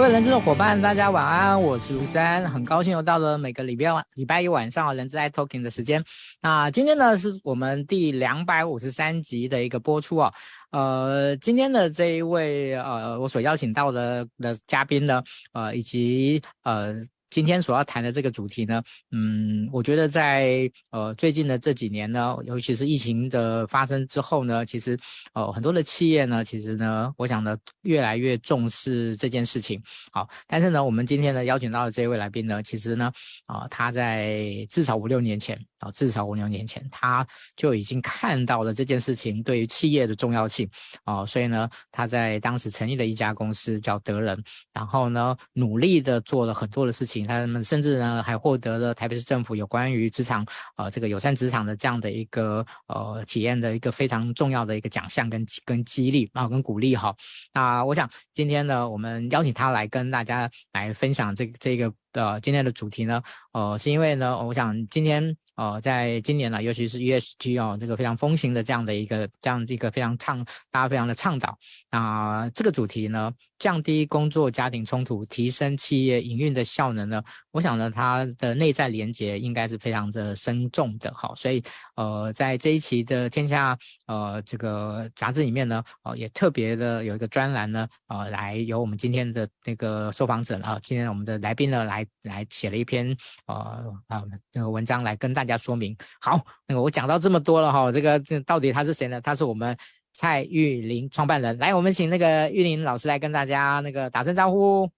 各位人资的伙伴，大家晚安，我是卢山，很高兴又到了每个礼拜晚礼拜一晚上人资爱 Talking 的时间。那今天呢是我们第两百五十三集的一个播出哦。呃，今天的这一位呃，我所邀请到的的嘉宾呢，呃，以及呃。今天所要谈的这个主题呢，嗯，我觉得在呃最近的这几年呢，尤其是疫情的发生之后呢，其实呃很多的企业呢，其实呢，我想呢越来越重视这件事情。好，但是呢，我们今天呢邀请到的这位来宾呢，其实呢，啊、他在至少五六年前啊、至少五六年前他就已经看到了这件事情对于企业的重要性啊、所以呢，他在当时成立了一家公司叫德人，然后呢，努力的做了很多的事情。他们甚至呢还获得了台北市政府有关于职场呃这个友善职场的这样的一个呃体验的一个非常重要的一个奖项跟跟激励啊跟鼓励哈。那我想今天呢我们邀请他来跟大家来分享这这个的今天的主题呢呃是因为呢我想今天。呃，在今年呢，尤其是 ESG 哦，这个非常风行的这样的一个这样一个非常倡，大家非常的倡导。那这个主题呢，降低工作家庭冲突，提升企业营运的效能呢，我想呢，它的内在连结应该是非常的深重的。哈，所以呃，在这一期的天下呃这个杂志里面呢，呃，也特别的有一个专栏呢，呃，来由我们今天的那个受访者啊，今天我们的来宾呢，来来写了一篇呃啊那个文章来跟大大家。说明好，那个我讲到这么多了哈，这个这到底他是谁呢？他是我们蔡玉林创办人。来，我们请那个玉林老师来跟大家那个打声招呼。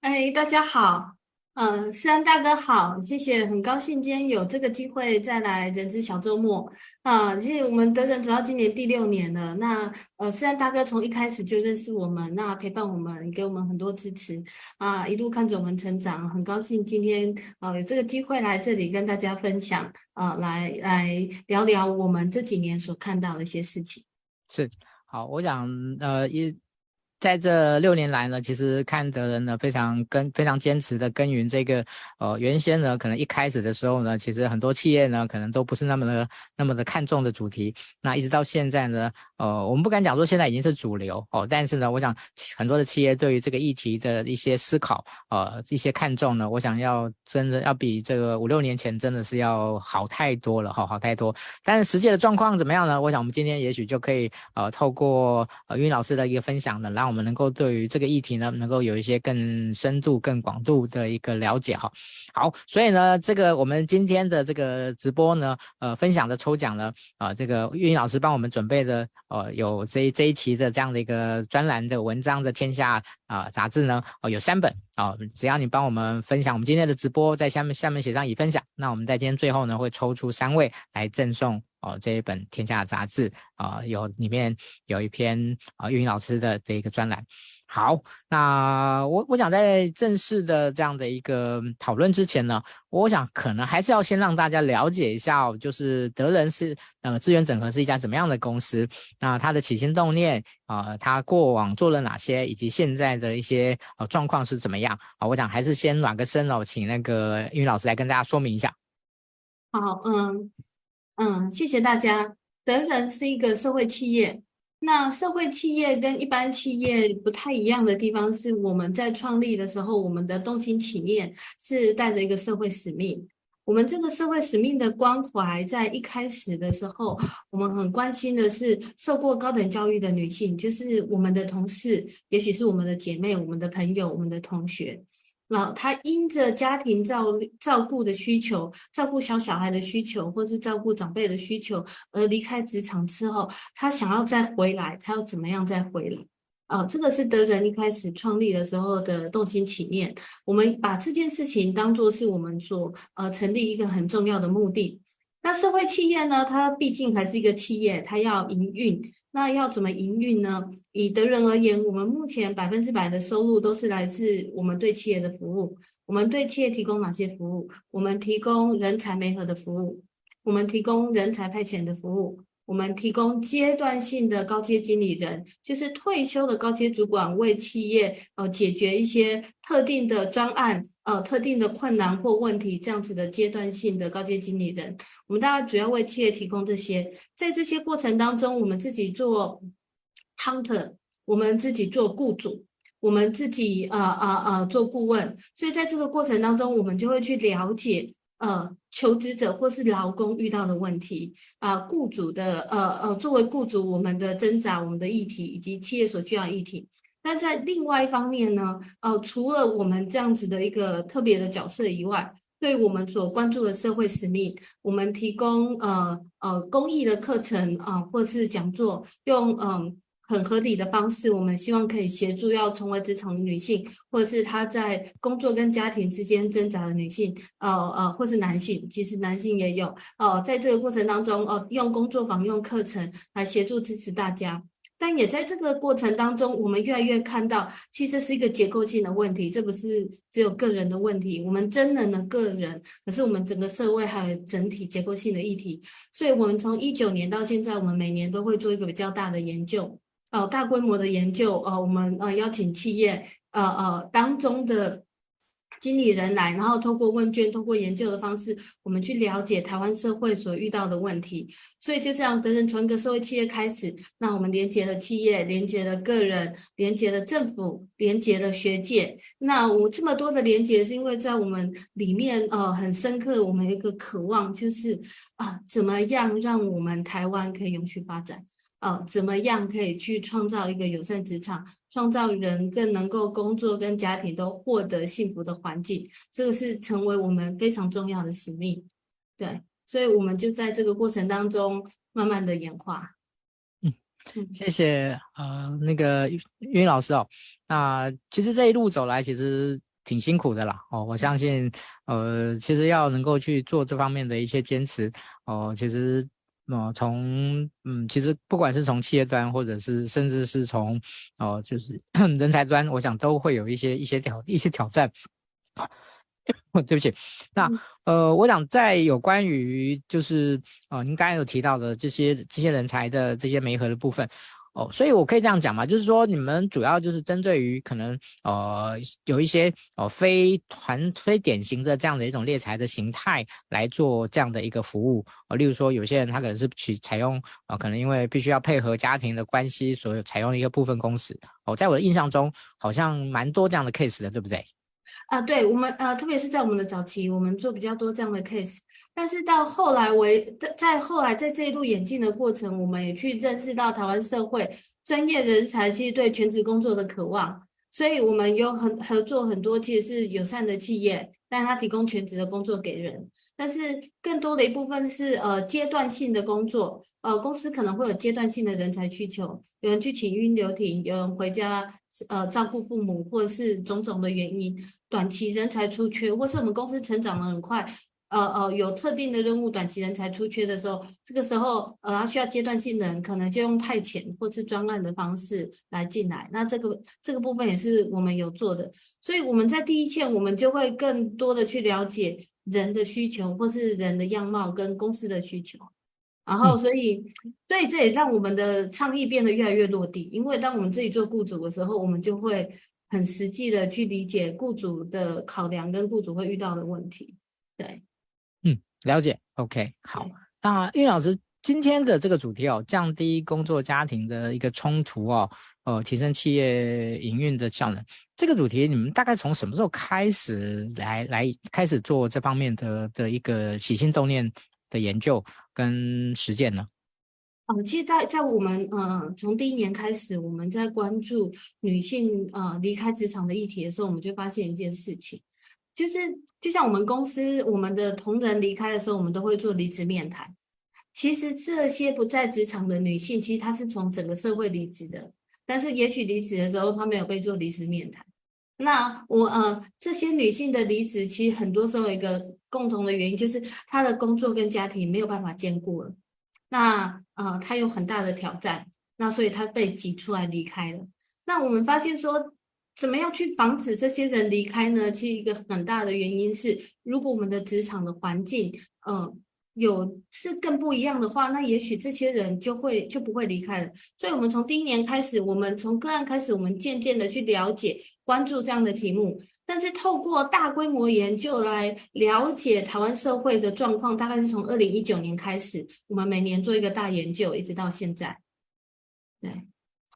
哎，大家好。嗯，思安大哥好，谢谢，很高兴今天有这个机会再来人资小周末啊。其实我们德人走到今年第六年了，那呃，思安大哥从一开始就认识我们，那陪伴我们，给我们很多支持啊，一路看着我们成长，很高兴今天啊有这个机会来这里跟大家分享啊，来来聊聊我们这几年所看到的一些事情。是，好，我想呃一。在这六年来呢，其实看的人呢非常跟非常坚持的耕耘这个，呃，原先呢可能一开始的时候呢，其实很多企业呢可能都不是那么的那么的看重的主题。那一直到现在呢，呃，我们不敢讲说现在已经是主流哦，但是呢，我想很多的企业对于这个议题的一些思考，呃，一些看重呢，我想要真的要比这个五六年前真的是要好太多了哈，好太多。但是实际的状况怎么样呢？我想我们今天也许就可以呃透过呃韵老师的一个分享呢，让我们能够对于这个议题呢，能够有一些更深度、更广度的一个了解哈。好，所以呢，这个我们今天的这个直播呢，呃，分享的抽奖呢，啊、呃，这个运营老师帮我们准备的，呃，有这这一期的这样的一个专栏的文章的天下啊、杂志呢，哦、呃，有三本啊、呃，只要你帮我们分享我们今天的直播，在下面下面写上已分享，那我们在今天最后呢，会抽出三位来赠送。哦，这一本《天下杂志》啊、有里面有一篇啊，韵老师的这一个专栏。好，那我我想在正式的这样的一个讨论之前呢，我想可能还是要先让大家了解一下，就是德仁是呃资源整合是一家怎么样的公司，那它的起心动念啊、它过往做了哪些，以及现在的一些呃状况是怎么样啊？我想还是先暖个身哦，请那个韵老师来跟大家说明一下。好，嗯。嗯，谢谢大家。德人是一个社会企业，那社会企业跟一般企业不太一样的地方是，我们在创立的时候，我们的动心起念是带着一个社会使命。我们这个社会使命的关怀，在一开始的时候，我们很关心的是受过高等教育的女性，就是我们的同事，也许是我们的姐妹、我们的朋友、我们的同学。那他因着家庭照照顾的需求，照顾小小孩的需求，或是照顾长辈的需求，而离开职场之后，他想要再回来，他要怎么样再回来？啊，这个是德仁一开始创立的时候的动心起念。我们把这件事情当做是我们所呃成立一个很重要的目的。那社会企业呢，它毕竟还是一个企业，它要营运。那要怎么营运呢？以德人而言，我们目前百分之百的收入都是来自我们对企业的服务。我们对企业提供哪些服务？我们提供人才媒合的服务，我们提供人才派遣的服务。我们提供阶段性的高阶经理人，就是退休的高阶主管，为企业呃解决一些特定的专案，呃特定的困难或问题，这样子的阶段性的高阶经理人，我们大家主要为企业提供这些。在这些过程当中，我们自己做 hunter，我们自己做雇主，我们自己呃呃呃做顾问，所以在这个过程当中，我们就会去了解呃求职者或是劳工遇到的问题啊，呃，雇主的呃呃作为雇主我们的挣扎、我们的议题以及企业所需要议题。那在另外一方面呢，呃，除了我们这样子的一个特别的角色以外，对我们所关注的社会使命，我们提供呃呃公益的课程啊，或是讲座，用嗯。很合理的方式，我们希望可以协助要重回职场的女性，或者是她在工作跟家庭之间挣扎的女性，呃呃，或是男性，其实男性也有，哦、在这个过程当中，哦、呃，用工作坊、用课程来协助支持大家，但也在这个过程当中，我们越来越看到，其实这是一个结构性的问题，这不是只有个人的问题，我们真人的个人，可是我们整个社会还有整体结构性的议题，所以我们从一九年到现在，我们每年都会做一个比较大的研究。呃，大规模的研究，呃，我们呃邀请企业，呃呃当中的经理人来，然后透过问卷、透过研究的方式，我们去了解台湾社会所遇到的问题。所以就这样，等等从一个社会企业开始，那我们连接了企业，连接了个人，连接了政府，连接了学界。那我这么多的连接，是因为在我们里面，呃，很深刻，我们一个渴望，就是啊、怎么样让我们台湾可以永续发展？呃，怎么样可以去创造一个友善职场，创造人更能够工作跟家庭都获得幸福的环境？这个是成为我们非常重要的使命。对，所以我们就在这个过程当中慢慢的演化。嗯，谢谢呃那个云老师哦。那其实这一路走来其实挺辛苦的啦。哦，我相信呃其实要能够去做这方面的一些坚持哦，呃，其实。呃，从嗯，其实不管是从企业端，或者是甚至是从哦、呃，就是 人才端，我想都会有一些一些挑一些挑战。对不起，那呃，我想在有关于就是呃，您刚才有提到的这些这些人才的这些媒合的部分。哦，所以我可以这样讲嘛，就是说你们主要就是针对于可能呃有一些呃非团非典型的这样的一种猎财的形态来做这样的一个服务，呃，例如说有些人他可能是取采用呃可能因为必须要配合家庭的关系，所以采用一个部分工时。哦，在我的印象中好像蛮多这样的 case 的，对不对？啊，对我们呃，特别是在我们的早期，我们做比较多这样的 case，但是到后来为在在后来在这一路演进的过程，我们也去认识到台湾社会专业人才其实对全职工作的渴望，所以我们有很合作很多其实是友善的企业，但他提供全职的工作给人，但是更多的一部分是呃阶段性的工作，呃公司可能会有阶段性的人才需求，有人去请育婴留停，有人回家呃照顾父母，或者是种种的原因。短期人才出缺，或是我们公司成长的很快，呃呃，有特定的任务，短期人才出缺的时候，这个时候呃，他需要阶段性的人，可能就用派遣或是专案的方式来进来。那这个这个部分也是我们有做的，所以我们在第一线，我们就会更多的去了解人的需求，或是人的样貌跟公司的需求。然后，所以，所以这也让我们的倡议变得越来越落地。因为当我们自己做雇主的时候，我们就会。很实际的去理解雇主的考量跟雇主会遇到的问题，对，嗯，了解，OK，好。那玉老师今天的这个主题哦，降低工作家庭的一个冲突哦，呃，提升企业营运的效能，这个主题你们大概从什么时候开始来来开始做这方面的的一个起心动念的研究跟实践呢？呃，其实在，在在我们呃从第一年开始，我们在关注女性呃离开职场的议题的时候，我们就发现一件事情，就是就像我们公司我们的同仁离开的时候，我们都会做离职面谈。其实这些不在职场的女性，其实她是从整个社会离职的，但是也许离职的时候她没有被做离职面谈。那我呃这些女性的离职，其实很多时候一个共同的原因，就是她的工作跟家庭没有办法兼顾了。那呃，她有很大的挑战，那所以她被挤出来离开了。那我们发现说，怎么样去防止这些人离开呢？其实一个很大的原因是，如果我们的职场的环境，呃，有是更不一样的话，那也许这些人就会就不会离开了。所以，我们从第一年开始，我们从个案开始，我们渐渐的去了解、关注这样的题目。但是透过大规模研究来了解台湾社会的状况，大概是从二零一九年开始，我们每年做一个大研究，一直到现在。对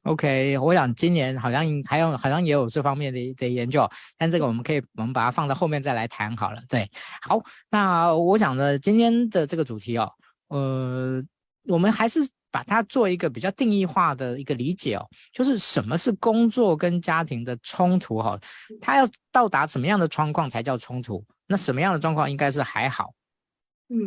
OK，我想今年好像还有好像也有这方面的的研究，但这个我们可以我们把它放到后面再来谈好了。对，好，那我想呢，今天的这个主题哦，呃，我们还是把它做一个比较定义化的一个理解哦，就是什么是工作跟家庭的冲突哈、哦，它要到达什么样的状况才叫冲突？那什么样的状况应该是还好？嗯，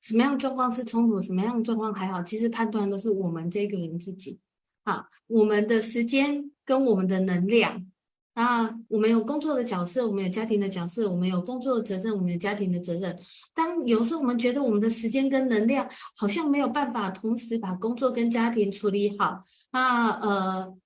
什么样状况是冲突？什么样状况还好？其实判断的是我们这个人自己。好，我们的时间跟我们的能量啊，我们有工作的角色，我们有家庭的角色，我们有工作的责任，我们有家庭的责任。当有时候我们觉得我们的时间跟能量好像没有办法同时把工作跟家庭处理好，那，呃，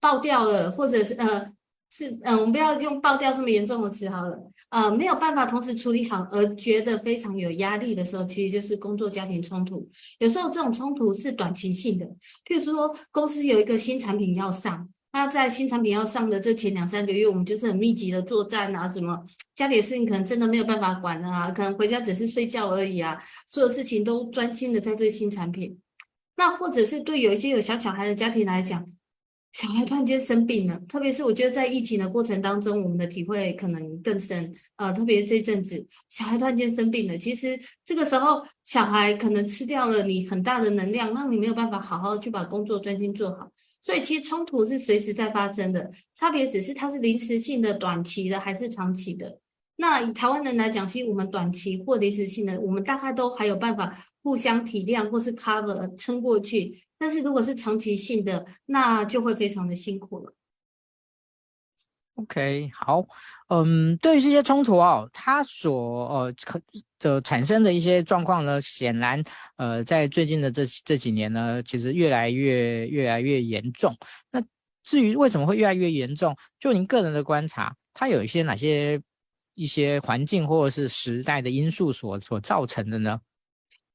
爆掉了，或者是呃。是，嗯，我们不要用爆掉这么严重的词好了。呃，没有办法同时处理好，而觉得非常有压力的时候，其实就是工作家庭冲突。有时候这种冲突是短期性的，譬如说公司有一个新产品要上，那在新产品要上的这前两三个月，我们就是很密集的作战啊，什么家里的事情可能真的没有办法管了啊，可能回家只是睡觉而已啊，所有事情都专心的在这新产品。那或者是对有一些有小小孩的家庭来讲。小孩突然间生病了，特别是我觉得在疫情的过程当中，我们的体会可能更深。呃，特别是这阵子，小孩突然间生病了，其实这个时候小孩可能吃掉了你很大的能量，让你没有办法好好去把工作专心做好。所以其实冲突是随时在发生的，差别只是它是临时性的、短期的还是长期的。那以台湾人来讲，其实我们短期或临时性的，我们大概都还有办法互相体谅或是 cover 撑过去。但是如果是长期性的，那就会非常的辛苦了。OK，好，嗯，对于这些冲突哦，它所呃可的产生的一些状况呢，显然呃在最近的这这几年呢，其实越来越越来越严重。那至于为什么会越来越严重，就您个人的观察，它有一些哪些？一些环境或者是时代的因素所所造成的呢？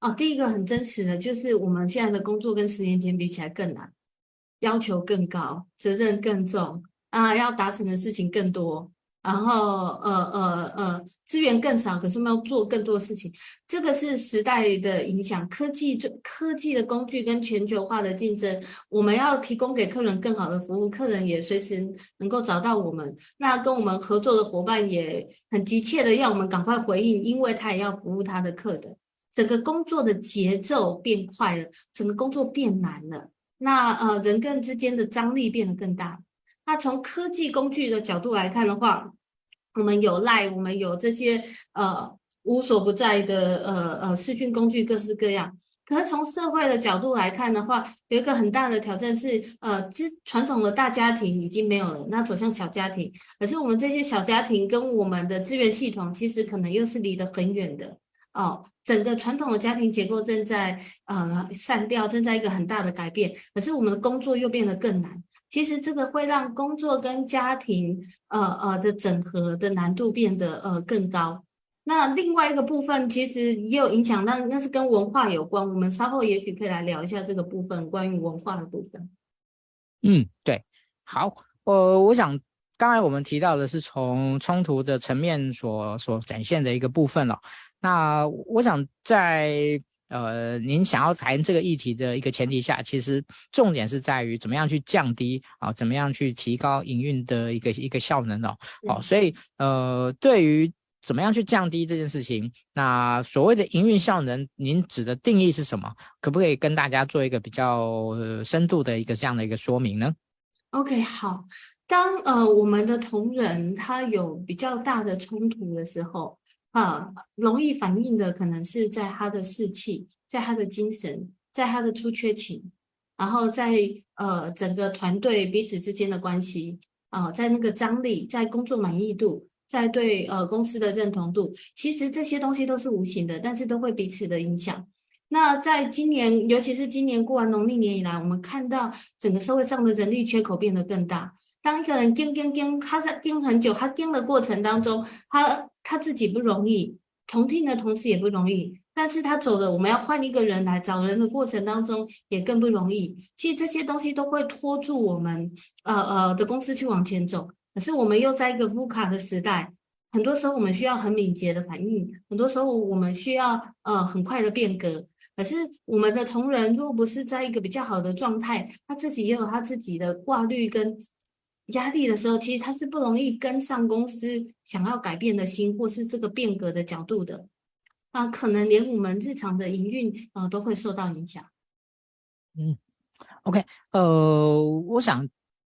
哦，第一个很真实的就是我们现在的工作跟十年前比起来更难，要求更高，责任更重啊，要达成的事情更多。然后，呃呃呃，资源更少，可是我们要做更多事情。这个是时代的影响，科技科技的工具跟全球化的竞争，我们要提供给客人更好的服务，客人也随时能够找到我们。那跟我们合作的伙伴也很急切的要我们赶快回应，因为他也要服务他的客人。整个工作的节奏变快了，整个工作变难了。那呃，人跟之间的张力变得更大。那从科技工具的角度来看的话，我们有 LINE，我们有这些呃无所不在的呃呃视讯工具，各式各样。可是从社会的角度来看的话，有一个很大的挑战是，呃，之传统的大家庭已经没有了，那走向小家庭。可是我们这些小家庭跟我们的资源系统，其实可能又是离得很远的哦。整个传统的家庭结构正在呃散掉，正在一个很大的改变。可是我们的工作又变得更难。其实这个会让工作跟家庭，呃呃的整合的难度变得呃更高。那另外一个部分其实也有影响，那那是跟文化有关。我们稍后也许可以来聊一下这个部分，关于文化的部分。嗯，对，好，呃，我想刚才我们提到的是从冲突的层面所所展现的一个部分了。那我想在。呃，您想要谈这个议题的一个前提下，其实重点是在于怎么样去降低啊，怎么样去提高营运的一个一个效能哦。哦，所以呃，对于怎么样去降低这件事情，那所谓的营运效能，您指的定义是什么？可不可以跟大家做一个比较深度的一个这样的一个说明呢？OK，好，当呃我们的同仁他有比较大的冲突的时候。啊，容易反映的可能是在他的士气，在他的精神，在他的出缺勤，然后在呃整个团队彼此之间的关系啊，在那个张力，在工作满意度，在对呃公司的认同度，其实这些东西都是无形的，但是都会彼此的影响。那在今年，尤其是今年过完农历年以来，我们看到整个社会上的人力缺口变得更大。当一个人盯盯盯，他在盯很久，他盯的过程当中，他他自己不容易，同听的同事也不容易，但是他走了，我们要换一个人来找人的过程当中也更不容易。其实这些东西都会拖住我们，呃呃的公司去往前走。可是我们又在一个 VUCA 的时代，很多时候我们需要很敏捷的反应，很多时候我们需要呃很快的变革。可是我们的同仁若不是在一个比较好的状态，他自己也有他自己的挂虑跟压力的时候，其实他是不容易跟上公司想要改变的心，或是这个变革的角度的。啊，可能连我们日常的营运啊都会受到影响。嗯，OK，呃，我想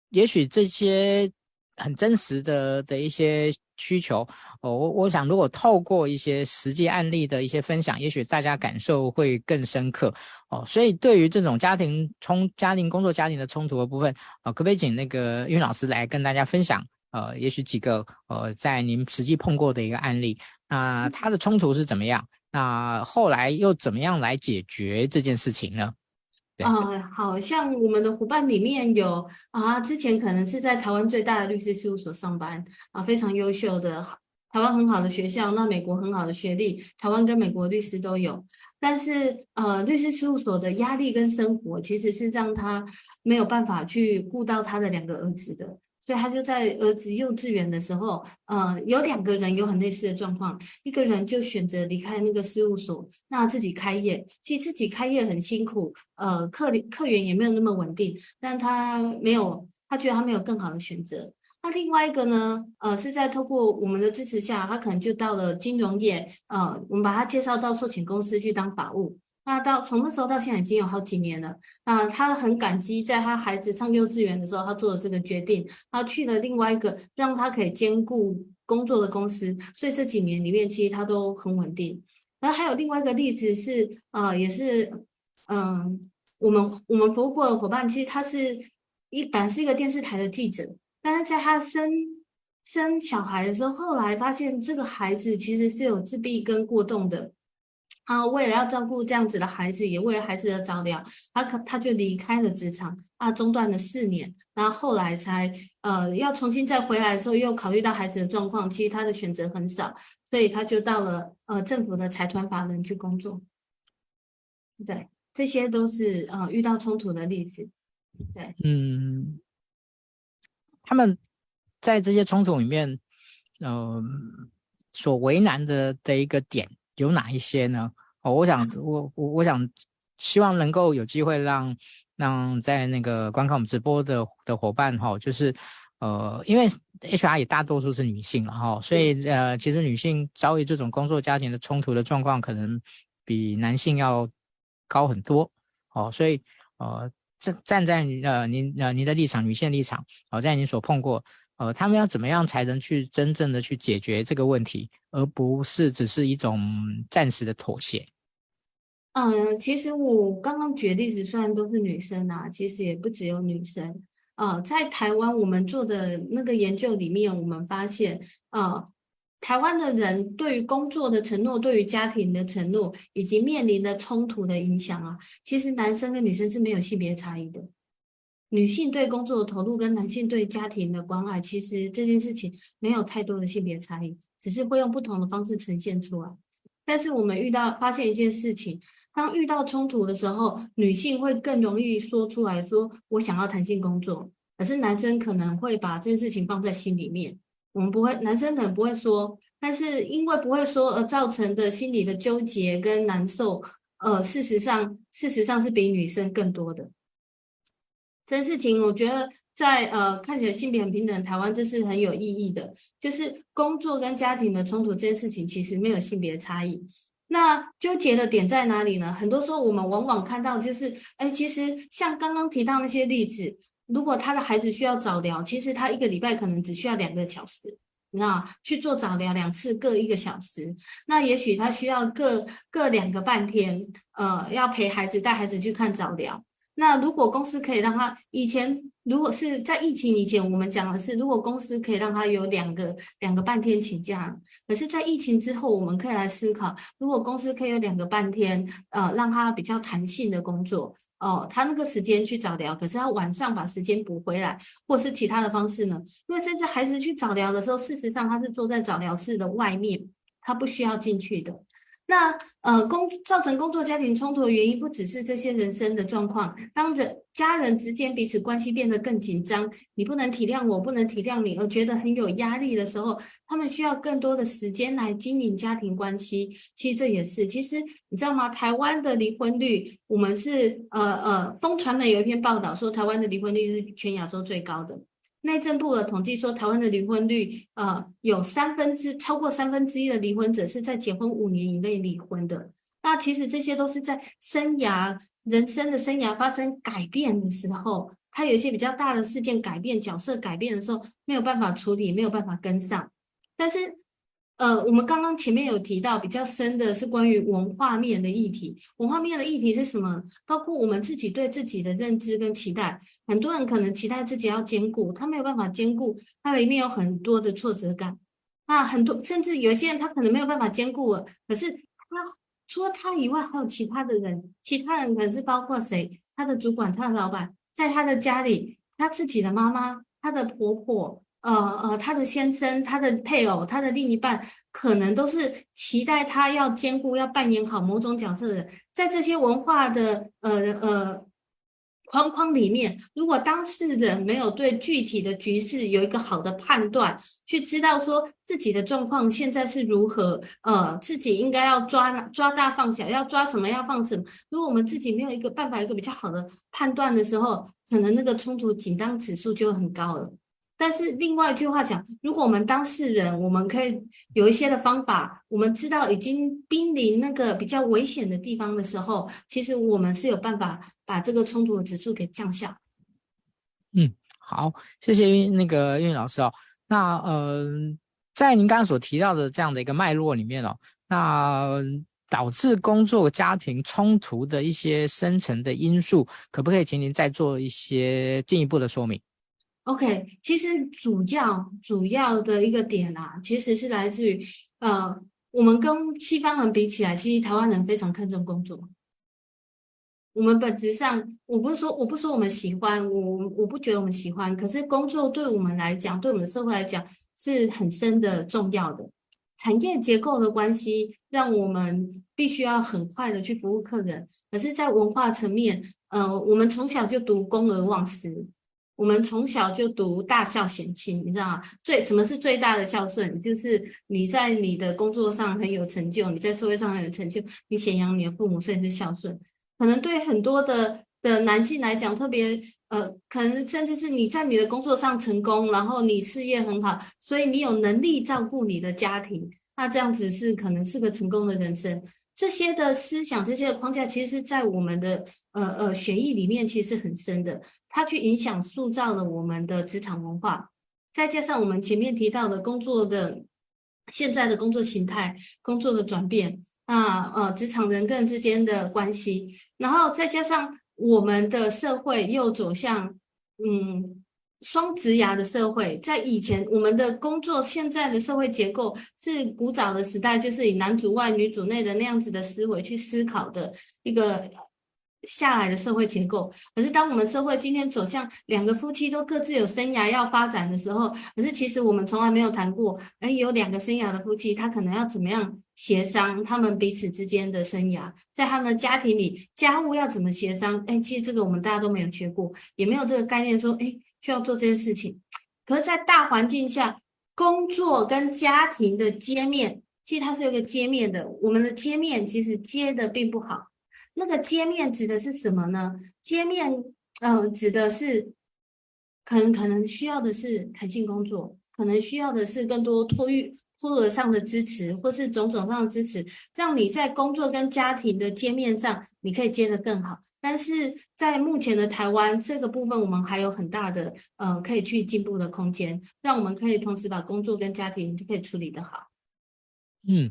也许这些很真实的的一些需求，哦，我我想如果透过一些实际案例的一些分享，也许大家感受会更深刻哦。所以对于这种家庭冲、家庭工作、家庭的冲突的部分，呃，可不可以请那个韵老师来跟大家分享？呃，也许几个呃，在您实际碰过的一个案例，那他的冲突是怎么样？那后来又怎么样来解决这件事情呢？啊、好像我们的伙伴里面有啊，之前可能是在台湾最大的律师事务所上班啊，非常优秀的台湾很好的学校，那美国很好的学历，台湾跟美国律师都有。但是呃，律师事务所的压力跟生活，其实是让他没有办法去顾到他的两个儿子的。所以他就在儿子幼稚园的时候，呃，有两个人有很类似的状况，一个人就选择离开那个事务所，那自己开业。其实自己开业很辛苦，呃，客客源也没有那么稳定，但他没有，他觉得他没有更好的选择。那另外一个呢，呃，是在透过我们的支持下，他可能就到了金融业，呃，我们把他介绍到寿险公司去当法务。那到从那时候到现在已经有好几年了。那他很感激，在他孩子上幼稚园的时候，他做了这个决定，他去了另外一个让他可以兼顾工作的公司。所以这几年里面，其实他都很稳定。然后还有另外一个例子是，呃，也是，嗯、我们我们服务过的伙伴，其实他是一本是一个电视台的记者，但是在他生生小孩的时候，后来发现这个孩子其实是有自闭跟过动的。啊，为了要照顾这样子的孩子，也为了孩子的早疗，他可他就离开了职场，啊，中断了四年，然后后来才呃要重新再回来的时候，又考虑到孩子的状况，其实他的选择很少，所以他就到了呃政府的财团法人去工作。对，这些都是呃遇到冲突的例子。对，嗯，他们在这些冲突里面，呃，所为难的的一个点。有哪一些呢？哦，我想，我我我想，希望能够有机会让让在那个观看我们直播的的伙伴哈，就是呃，因为 HR 也大多数是女性了哈，所以呃，其实女性遭遇这种工作家庭的冲突的状况，可能比男性要高很多。哦，所以呃，站站在呃您呃您的立场，女性立场，哦，在您所碰过。呃，他们要怎么样才能去真正的去解决这个问题，而不是只是一种暂时的妥协？嗯，其实我刚刚举例子虽然都是女生啊，其实也不只有女生。啊，在台湾我们做的那个研究里面，我们发现，啊，台湾的人对于工作的承诺、对于家庭的承诺，以及面临的冲突的影响啊，其实男生跟女生是没有性别差异的。女性对工作的投入跟男性对家庭的关爱，其实这件事情没有太多的性别差异，只是会用不同的方式呈现出来。但是我们遇到发现一件事情，当遇到冲突的时候，女性会更容易说出来说“我想要弹性工作”，可是男生可能会把这件事情放在心里面。我们不会，男生可能不会说，但是因为不会说而造成的心理的纠结跟难受，呃，事实上，事实上是比女生更多的。这件事情，我觉得在呃看起来性别很平等台湾，这是很有意义的。就是工作跟家庭的冲突这件事情，其实没有性别差异。那纠结的点在哪里呢？很多时候我们往往看到就是，哎，其实像刚刚提到那些例子，如果他的孩子需要早疗，其实他一个礼拜可能只需要两个小时，那去做早疗两次各一个小时，那也许他需要各各两个半天，呃，要陪孩子带孩子去看早疗。那如果公司可以让他以前，如果是在疫情以前，我们讲的是，如果公司可以让他有两个两个半天请假，可是，在疫情之后，我们可以来思考，如果公司可以有两个半天，呃，让他比较弹性的工作，哦、他那个时间去早疗，可是他晚上把时间补回来，或是其他的方式呢？因为甚至孩子去早疗的时候，事实上他是坐在早疗室的外面，他不需要进去的。那呃，工造成工作家庭冲突的原因不只是这些人生的状况，当人家人之间彼此关系变得更紧张，你不能体谅我，不能体谅你，而觉得很有压力的时候，他们需要更多的时间来经营家庭关系。其实这也是，其实你知道吗？台湾的离婚率，我们是呃呃，风传媒有一篇报道说，台湾的离婚率是全亚洲最高的。内政部的统计说，台湾的离婚率，呃，有三分之超过三分之一的离婚者是在结婚五年以内离婚的。那其实这些都是在生涯、人生的生涯发生改变的时候，他有一些比较大的事件改变、角色改变的时候，没有办法处理，没有办法跟上。但是。呃，我们刚刚前面有提到比较深的是关于文化面的议题。文化面的议题是什么？包括我们自己对自己的认知跟期待。很多人可能期待自己要兼顾，他没有办法兼顾，他里面有很多的挫折感。啊，很多甚至有些人他可能没有办法兼顾了，可是他除了他以外还有其他的人，其他人可能是包括谁？他的主管、他的老板，在他的家里，他自己的妈妈、他的婆婆。呃呃，他的先生、他的配偶、他的另一半，可能都是期待他要兼顾、要扮演好某种角色的人。在这些文化的呃呃框框里面，如果当事人没有对具体的局势有一个好的判断，去知道说自己的状况现在是如何，呃，自己应该要抓抓大放小，要抓什么要放什么。如果我们自己没有一个办法、一个比较好的判断的时候，可能那个冲突紧张指数就很高了。但是另外一句话讲，如果我们当事人，我们可以有一些的方法，我们知道已经濒临那个比较危险的地方的时候，其实我们是有办法把这个冲突的指数给降下。嗯，好，谢谢那个韵老师哦。那呃，在您刚刚所提到的这样的一个脉络里面哦，那导致工作家庭冲突的一些深层的因素，可不可以请您再做一些进一步的说明？OK，其实主要主要的一个点啊，其实是来自于呃，我们跟西方人比起来，其实台湾人非常看重工作。我们本质上，我不是说我不说我们喜欢，我我不觉得我们喜欢，可是工作对我们来讲，对我们的社会来讲是很深的重要的。产业结构的关系，让我们必须要很快的去服务客人。可是，在文化层面，呃，我们从小就读公而忘私。我们从小就读大孝贤亲，你知道吗？最什么是最大的孝顺？就是你在你的工作上很有成就，你在社会上很有成就，你显扬你的父母，所以是孝顺。可能对很多的的男性来讲，特别呃，可能甚至是你在你的工作上成功，然后你事业很好，所以你有能力照顾你的家庭，那这样子是可能是个成功的人生。这些的思想，这些的框架，其实是在我们的呃呃血液里面，其实是很深的。它去影响塑造了我们的职场文化，再加上我们前面提到的工作的现在的工作形态、工作的转变，那呃职场人跟人之间的关系，然后再加上我们的社会又走向嗯。双职涯的社会，在以前我们的工作，现在的社会结构是古早的时代，就是以男主外女主内的那样子的思维去思考的一个下来的社会结构。可是当我们社会今天走向两个夫妻都各自有生涯要发展的时候，可是其实我们从来没有谈过，哎，有两个生涯的夫妻，他可能要怎么样协商他们彼此之间的生涯，在他们家庭里家务要怎么协商？哎，其实这个我们大家都没有学过，也没有这个概念说，哎。需要做这件事情，可是，在大环境下，工作跟家庭的接面，其实它是有个接面的。我们的接面其实接的并不好。那个接面指的是什么呢？接面，嗯、指的是可能可能需要的是弹性工作，可能需要的是更多托育托儿上的支持，或是种种上的支持，让你在工作跟家庭的接面上，你可以接得更好。但是在目前的台湾这个部分，我们还有很大的呃可以去进步的空间，让我们可以同时把工作跟家庭就可以处理得好。嗯，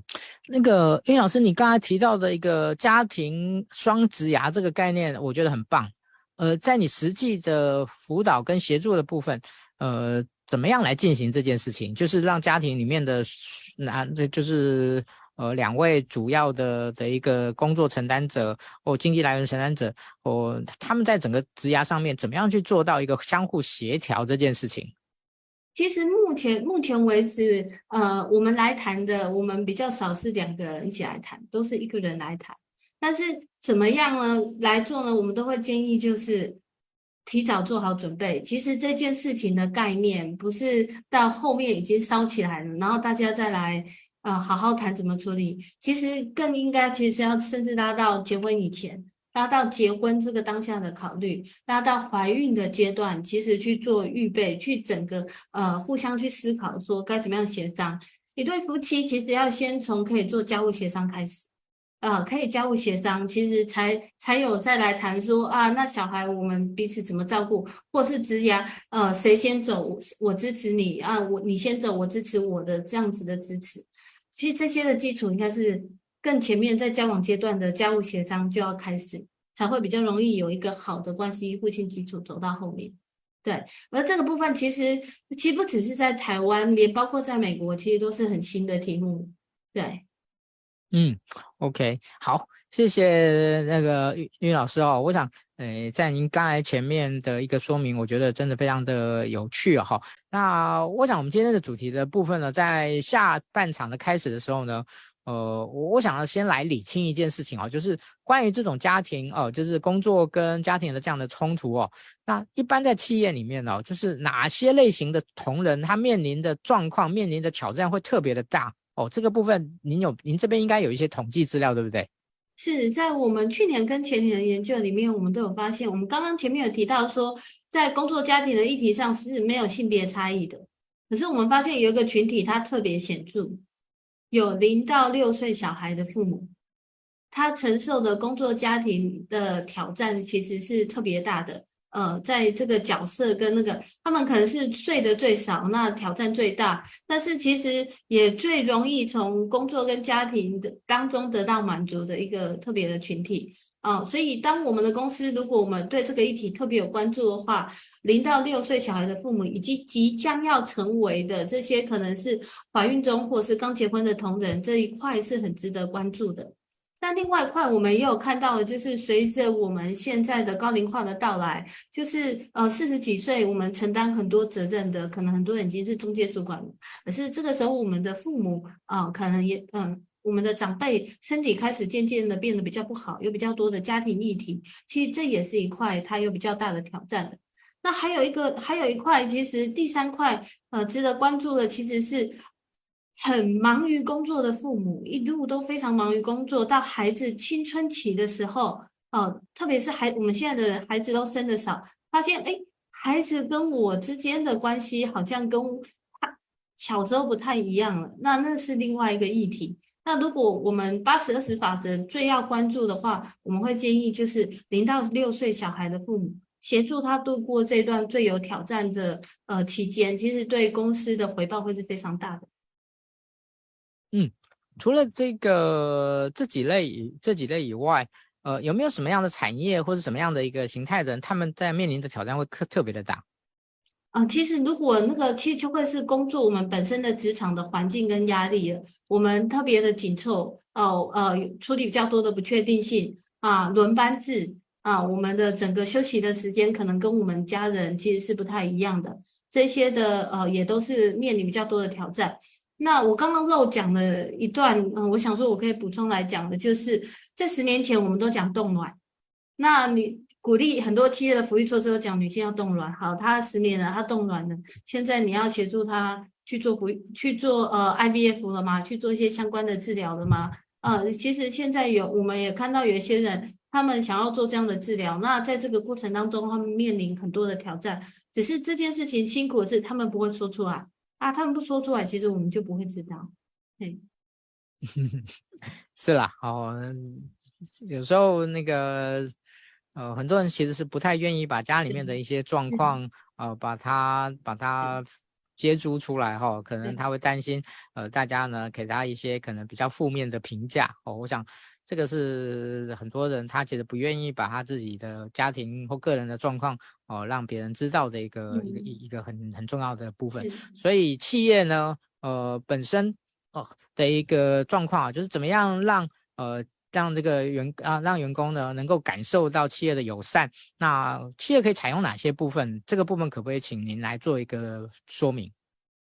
那个韵老师，你刚才提到的一个家庭双职涯这个概念，我觉得很棒。呃，在你实际的辅导跟协助的部分，呃，怎么样来进行这件事情？就是让家庭里面的男，这就是。呃，两位主要的的一个工作承担者或经济来源承担者，或他们在整个职涯上面怎么样去做到一个相互协调这件事情？其实目前目前为止，呃，我们来谈的，我们比较少是两个人一起来谈，都是一个人来谈。但是怎么样呢？来做呢？我们都会建议就是提早做好准备。其实这件事情的概念不是到后面已经烧起来了，然后大家再来呃好好谈怎么处理。其实更应该，其实要甚至拉到结婚以前。拉到结婚这个当下的考虑，拉到怀孕的阶段，其实去做预备，去整个呃互相去思考，说该怎么样协商。一对夫妻其实要先从可以做家务协商开始，呃，可以家务协商，其实才才有再来谈说啊，那小孩我们彼此怎么照顾，或是职涯，呃，谁先走，我支持你啊，我你先走，我支持我的这样子的支持。其实这些的基础应该是。更前面在交往阶段的家务协商就要开始，才会比较容易有一个好的关系互信基础走到后面。对，而这个部分其实其实不只是在台湾，连包括在美国，其实都是很新的题目。对，嗯，OK，好，谢谢那个玉玉老师哦。我想，诶，在您刚才前面的一个说明，我觉得真的非常的有趣哈、哦。那我想我们今天的主题的部分呢，在下半场的开始的时候呢。呃，我我想要先来理清一件事情哦，就是关于这种家庭哦，就是工作跟家庭的这样的冲突哦。那一般在企业里面哦，就是哪些类型的同仁他面临的状况、面临的挑战会特别的大哦？这个部分您有，您这边应该有一些统计资料，对不对？是在我们去年跟前年的研究里面，我们都有发现，我们刚刚前面有提到说，在工作家庭的议题上是没有性别差异的，可是我们发现有一个群体，它特别显著。有零到六岁小孩的父母，他承受的工作家庭的挑战其实是特别大的。呃，在这个角色跟那个，他们可能是睡得最少，那挑战最大，但是其实也最容易从工作跟家庭的当中得到满足的一个特别的群体。啊、哦，所以当我们的公司，如果我们对这个议题特别有关注的话，零到六岁小孩的父母，以及即将要成为的这些可能是怀孕中或是刚结婚的同仁，这一块是很值得关注的。那另外一块，我们也有看到，就是随着我们现在的高龄化的到来，就是呃四十几岁，我们承担很多责任的，可能很多人已经是中阶主管了，可是这个时候我们的父母啊、可能也嗯。我们的长辈身体开始渐渐的变得比较不好，有比较多的家庭议题，其实这也是一块它有比较大的挑战的。那还有一个，还有一块，其实第三块呃值得关注的，其实是很忙于工作的父母，一路都非常忙于工作，到孩子青春期的时候，呃，特别是孩我们现在的孩子都生得少，发现哎，孩子跟我之间的关系好像跟他小时候不太一样了，那那是另外一个议题。那如果我们八十二十法则最要关注的话，我们会建议就是零到六岁小孩的父母协助他度过这段最有挑战的呃期间，其实对公司的回报会是非常大的。除了这个这几类这几类以外，呃，有没有什么样的产业或者什么样的一个形态的人，他们在面临的挑战会特特别的大？啊、其实如果那个，其实就会是工作我们本身的职场的环境跟压力。我们特别的紧凑哦，呃，处理比较多的不确定性啊，轮班制啊，我们的整个休息的时间可能跟我们家人其实是不太一样的。这些的呃，也都是面临比较多的挑战。那我刚刚漏讲了一段，嗯、我想说我可以补充来讲的，就是这十年前我们都讲冻卵，那你。鼓励很多企业的福利措施都讲女性要冻卵，好，她十年了，她冻卵了，现在你要协助她去做不去做呃 IVF 了吗？去做一些相关的治疗了吗？呃，其实现在有我们也看到有一些人，他们想要做这样的治疗，那在这个过程当中，他们面临很多的挑战，只是这件事情辛苦的是他们不会说出来啊，他们不说出来，其实我们就不会知道，对，是啦，哦，有时候那个。呃，很多人其实是不太愿意把家里面的一些状况，呃，把它把它接租出来哈、哦，可能他会担心，呃，大家呢给他一些可能比较负面的评价哦。我想这个是很多人他其实不愿意把他自己的家庭或个人的状况哦让别人知道的一个、嗯、一个一一个很很重要的部分。所以企业呢，呃，本身哦的一个状况啊，就是怎么样让呃。让这个员啊，让员工呢能够感受到企业的友善。那企业可以采用哪些部分？这个部分可不可以请您来做一个说明？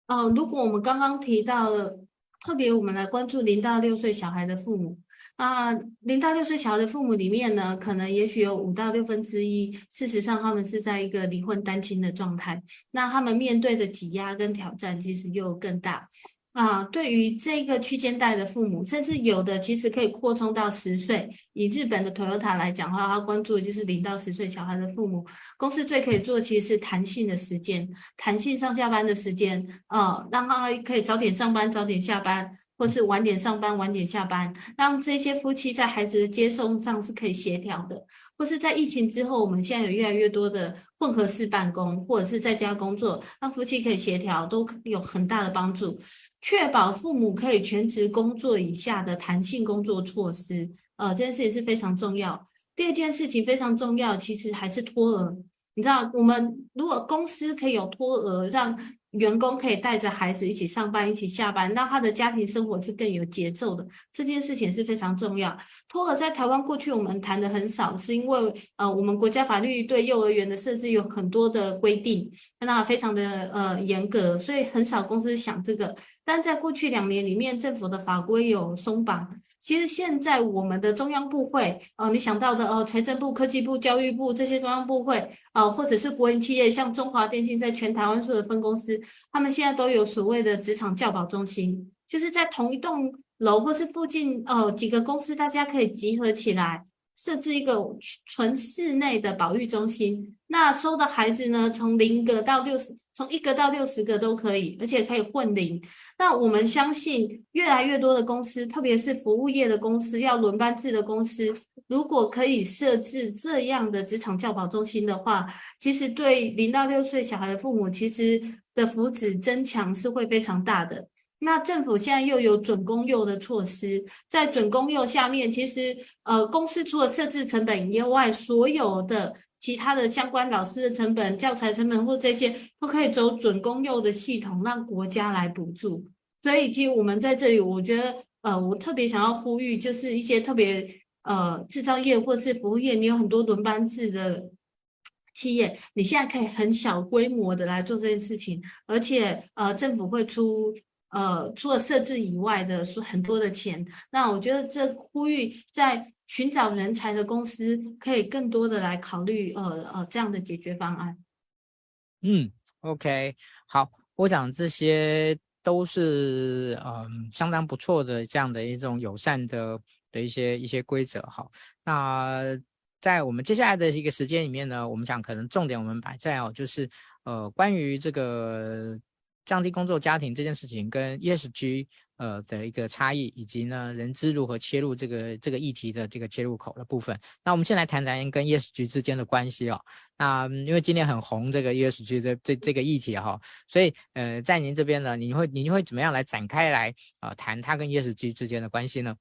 呃，如果我们刚刚提到了，特别我们来关注零到六岁小孩的父母，啊，零到六岁小孩的父母里面呢，可能也许有五到六分之一，事实上他们是在一个离婚单亲的状态，那他们面对的挤压跟挑战其实又更大。啊，对于这个区间带的父母，甚至有的其实可以扩充到十岁。以日本的 Toyota 来讲的话，他关注的就是零到十岁小孩的父母。公司最可以做其实是弹性的时间，弹性上下班的时间，呃，让他可以早点上班，早点下班。或是晚点上班，晚点下班，让这些夫妻在孩子的接送上是可以协调的。或是在疫情之后，我们现在有越来越多的混合式办公，或者是在家工作，让夫妻可以协调，都有很大的帮助。确保父母可以全职工作以下的弹性工作措施，呃，这件事情是非常重要。第二件事情非常重要，其实还是托儿。你知道，我们如果公司可以有托儿，让员工可以带着孩子一起上班，一起下班，让他的家庭生活是更有节奏的。这件事情是非常重要。托儿在台湾过去我们谈的很少，是因为呃，我们国家法律对幼儿园的设置有很多的规定，那非常的呃严格，所以很少公司想这个。但在过去两年里面，政府的法规有松绑。其实现在我们的中央部会，哦，你想到的哦，财政部、科技部、教育部这些中央部会，啊，或者是国营企业，像中华电信在全台湾所有的分公司，他们现在都有所谓的职场教保中心，就是在同一栋楼或是附近哦几个公司，大家可以集合起来。设置一个纯室内的保育中心，那收的孩子呢，从零个到六十，从一个到六十个都可以，而且可以混龄。那我们相信，越来越多的公司，特别是服务业的公司，要轮班制的公司，如果可以设置这样的职场教保中心的话，其实对零到六岁小孩的父母，其实的福祉增强是会非常大的。那政府现在又有准公幼的措施，在准公幼下面，其实呃，公司除了设置成本以外，所有的其他的相关老师的成本、教材成本或这些，都可以走准公幼的系统，让国家来补助。所以，其实我们在这里，我觉得呃，我特别想要呼吁，就是一些特别呃制造业或是服务业，你有很多轮班制的企业，你现在可以很小规模的来做这件事情，而且呃，政府会出。呃，除了设置以外的是很多的钱，那我觉得这呼吁在寻找人才的公司可以更多的来考虑呃呃这样的解决方案。嗯，OK，好，我想这些都是嗯、相当不错的这样的一种友善的的一些一些规则哈。那在我们接下来的一个时间里面呢，我们想可能重点我们摆在哦，就是呃关于这个。降低工作家庭这件事情跟 ESG 呃的一个差异，以及呢人资如何切入这个这个议题的这个切入口的部分。那我们先来谈谈跟 ESG 之间的关系哦。那因为今年很红这个 ESG 的这这个议题哈、哦，所以呃在您这边呢，你会你会怎么样来展开来、呃、谈它跟 ESG 之间的关系呢？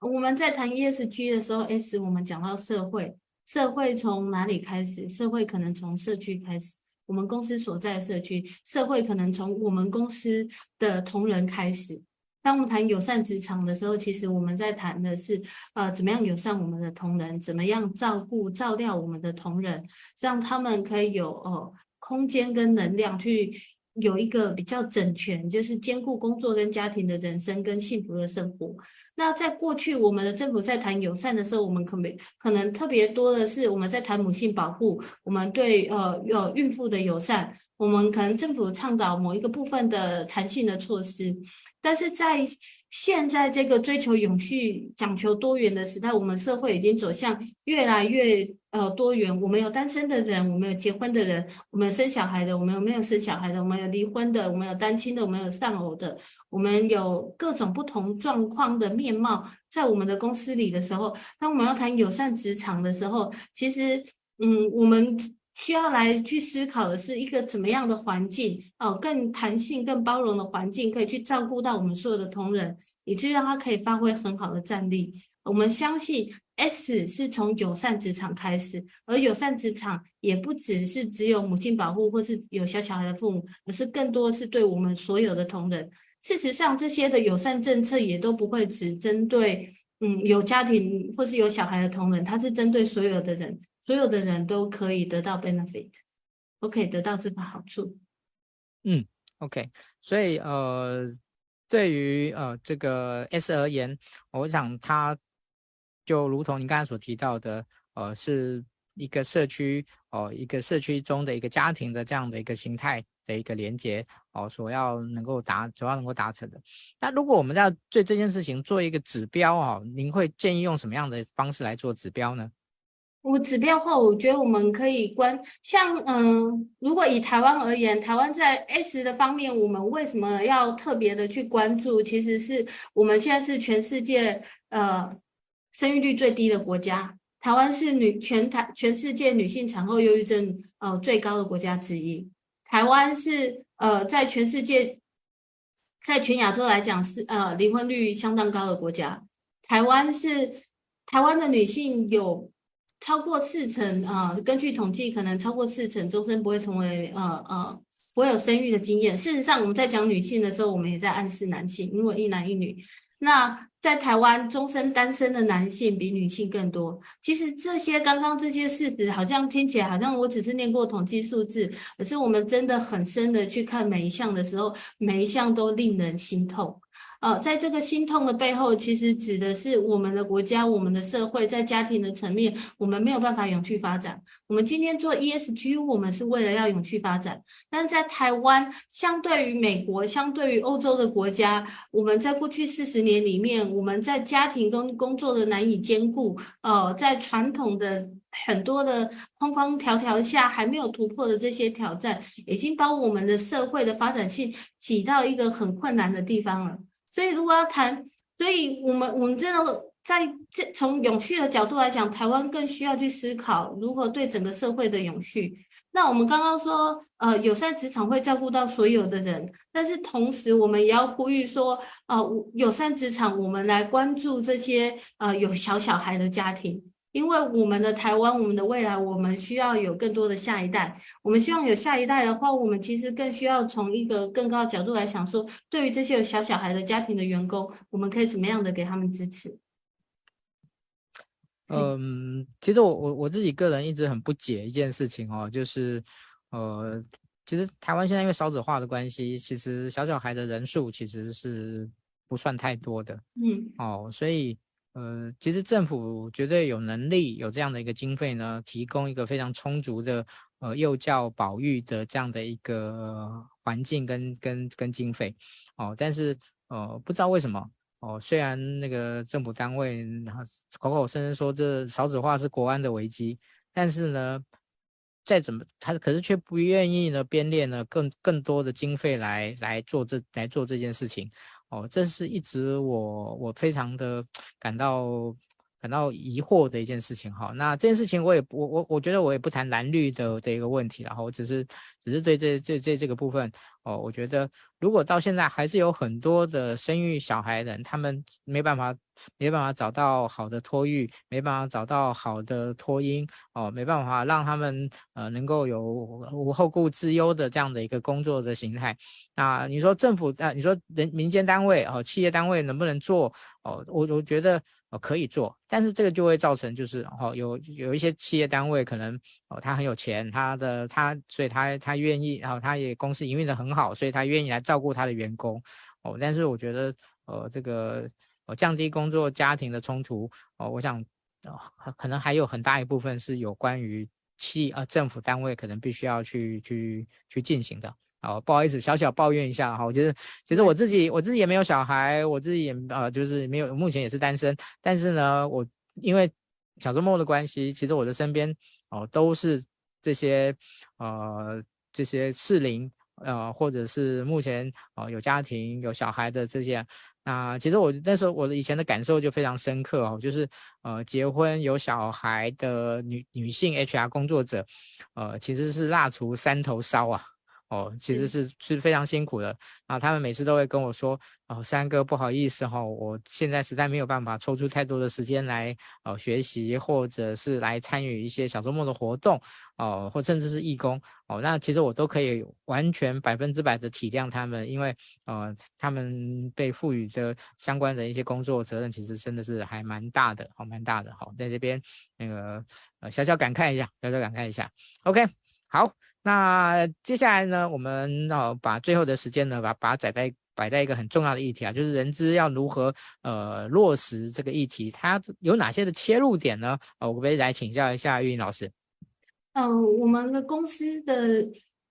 我们在谈 ESG 的时候，S 我们讲到社会，社会从哪里开始？社会可能从社区开始。我们公司所在的社区，社会可能从我们公司的同仁开始。当我们谈友善职场的时候，其实我们在谈的是，呃，怎么样友善我们的同仁，怎么样照顾照料我们的同仁，让他们可以有呃空间跟能量去。有一个比较整全，就是兼顾工作跟家庭的人生跟幸福的生活。那在过去，我们的政府在谈友善的时候，我们可没可能特别多的是我们在谈母性保护，我们对呃有孕妇的友善，我们可能政府倡导某一个部分的弹性的措施，但是在现在这个追求永续、讲求多元的时代，我们社会已经走向越来越呃多元。我们有单身的人，我们有结婚的人，我们有生小孩的，我们有没有生小孩的，我们有离婚的，我们有单亲的，我们有丧偶的，我们有各种不同状况的面貌，在我们的公司里的时候，当我们要谈友善职场的时候，其实嗯，我们。需要来去思考的是一个怎么样的环境哦，更弹性、更包容的环境，可以去照顾到我们所有的同仁，以至于让他可以发挥很好的战力。我们相信 S 是从友善职场开始，而友善职场也不只是只有母亲保护或是有小小孩的父母，而是更多是对我们所有的同仁。事实上，这些的友善政策也都不会只针对嗯有家庭或是有小孩的同仁，它是针对所有的人。所有的人都可以得到 benefit，都可以得到这个好处。嗯 OK，所以呃，对于呃这个 S 而言，我想它就如同你刚才所提到的，呃，是一个社区哦、一个社区中的一个家庭的这样的一个形态的一个连接哦、所要能够达，主要能够达成的。那如果我们要对这件事情做一个指标哦，您会建议用什么样的方式来做指标呢？我指标的话，我觉得我们可以关像嗯，如果以台湾而言，台湾在 S 的方面，我们为什么要特别的去关注？其实是我们现在是全世界呃生育率最低的国家，台湾是女全台全世界女性产后忧郁症呃最高的国家之一。台湾是呃在全世界，在全亚洲来讲是呃离婚率相当高的国家。台湾是台湾的女性有。超过四成啊、根据统计，可能超过四成终身不会成为呃呃不会有生育的经验。事实上，我们在讲女性的时候，我们也在暗示男性，因为一男一女。那在台湾，终身单身的男性比女性更多。其实这些刚刚这些事实，好像听起来好像我只是念过统计数字，可是我们真的很深的去看每一项的时候，每一项都令人心痛。呃，在这个心痛的背后，其实指的是我们的国家、我们的社会，在家庭的层面，我们没有办法永续发展。我们今天做 ESG，我们是为了要永续发展。但在台湾，相对于美国、相对于欧洲的国家，我们在过去四十年里面，我们在家庭跟工作的难以兼顾，呃，在传统的很多的框框条条下，还没有突破的这些挑战，已经把我们的社会的发展性挤到一个很困难的地方了。所以，如果要谈，所以我们我们真的在这从永续的角度来讲，台湾更需要去思考如何对整个社会的永续。那我们刚刚说，呃，友善职场会照顾到所有的人，但是同时我们也要呼吁说，呃，友善职场，我们来关注这些呃有小小孩的家庭。因为我们的台湾，我们的未来，我们需要有更多的下一代。我们希望有下一代的话，我们其实更需要从一个更高的角度来想说，对于这些有小小孩的家庭的员工，我们可以怎么样的给他们支持？嗯，其实我我我自己个人一直很不解一件事情哦，就是呃，其实台湾现在因为少子化的关系，其实小小孩的人数其实是不算太多的。嗯，哦，所以。呃，其实政府绝对有能力有这样的一个经费呢，提供一个非常充足的呃幼教保育的这样的一个环境跟跟跟经费哦，但是呃不知道为什么哦，虽然那个政府单位口口声声说这少子化是国安的危机，但是呢，再怎么他可是却不愿意呢编列呢更更多的经费来来做这来做这件事情。哦，这是一直我我非常的感到感到疑惑的一件事情哈。那这件事情我也我我我觉得我也不谈蓝绿的的一个问题，然后只是只是对这这这这个部分哦，我觉得如果到现在还是有很多的生育小孩人，他们没办法。没办法找到好的托育，没办法找到好的托婴哦，没办法让他们呃能够有无后顾之忧的这样的一个工作的形态。那你说政府啊，你说人民间单位哦，企业单位能不能做哦？我我觉得哦可以做，但是这个就会造成就是哦有有一些企业单位可能哦他很有钱，他的他所以他他愿意，然后他也公司营运的很好，所以他愿意来照顾他的员工哦。但是我觉得呃这个。哦，降低工作家庭的冲突哦，我想哦，可能还有很大一部分是有关于企呃政府单位可能必须要去去去进行的。哦，不好意思，小小抱怨一下哈。我觉得其实我自己我自己也没有小孩，我自己也呃就是没有，目前也是单身。但是呢，我因为小周末的关系，其实我的身边哦都是这些呃这些适龄呃或者是目前哦有家庭有小孩的这些。啊，其实我那时候我的以前的感受就非常深刻哦，就是呃，结婚有小孩的女女性 HR 工作者，呃，其实是蜡烛三头烧啊。哦，其实是是非常辛苦的啊！他们每次都会跟我说：“哦，三哥，不好意思哈、哦，我现在实在没有办法抽出太多的时间来哦学习，或者是来参与一些小周末的活动哦，或甚至是义工哦。那其实我都可以完全百分之百的体谅他们，因为呃，他们被赋予的相关的一些工作责任，其实真的是还蛮大的，好、哦，蛮大的。好、哦，在这边那个呃小小感慨一下，小小感慨一下。OK。好，那接下来呢，我们哦把最后的时间呢，把把它摆在摆在一个很重要的议题啊，就是人资要如何呃落实这个议题，它有哪些的切入点呢？呃，我可以来请教一下玉玲老师。嗯、我们的公司的。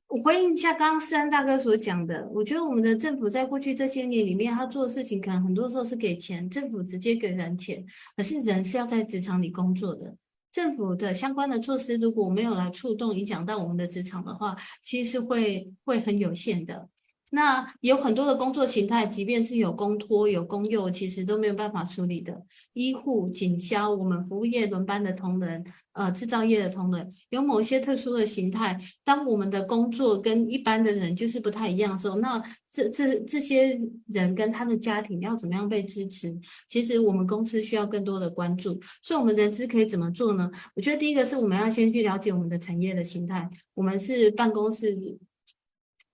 我回应一下刚刚思安大哥所讲的，我觉得我们的政府在过去这些年里面，他做的事情可能很多时候是给钱，政府直接给人钱，可是人是要在职场里工作的，政府的相关的措施如果没有来触动影响到我们的职场的话，其实是会会很有限的。那有很多的工作形态，即便是有公托、有公幼，其实都没有办法处理的。医护、警消，我们服务业轮班的同仁，呃，制造业的同仁，有某些特殊的形态。当我们的工作跟一般的人就是不太一样的时候，那这这这些人跟他的家庭要怎么样被支持？其实我们公司需要更多的关注。所以，我们人资可以怎么做呢？我觉得第一个是我们要先去了解我们的产业的形态。我们是办公室。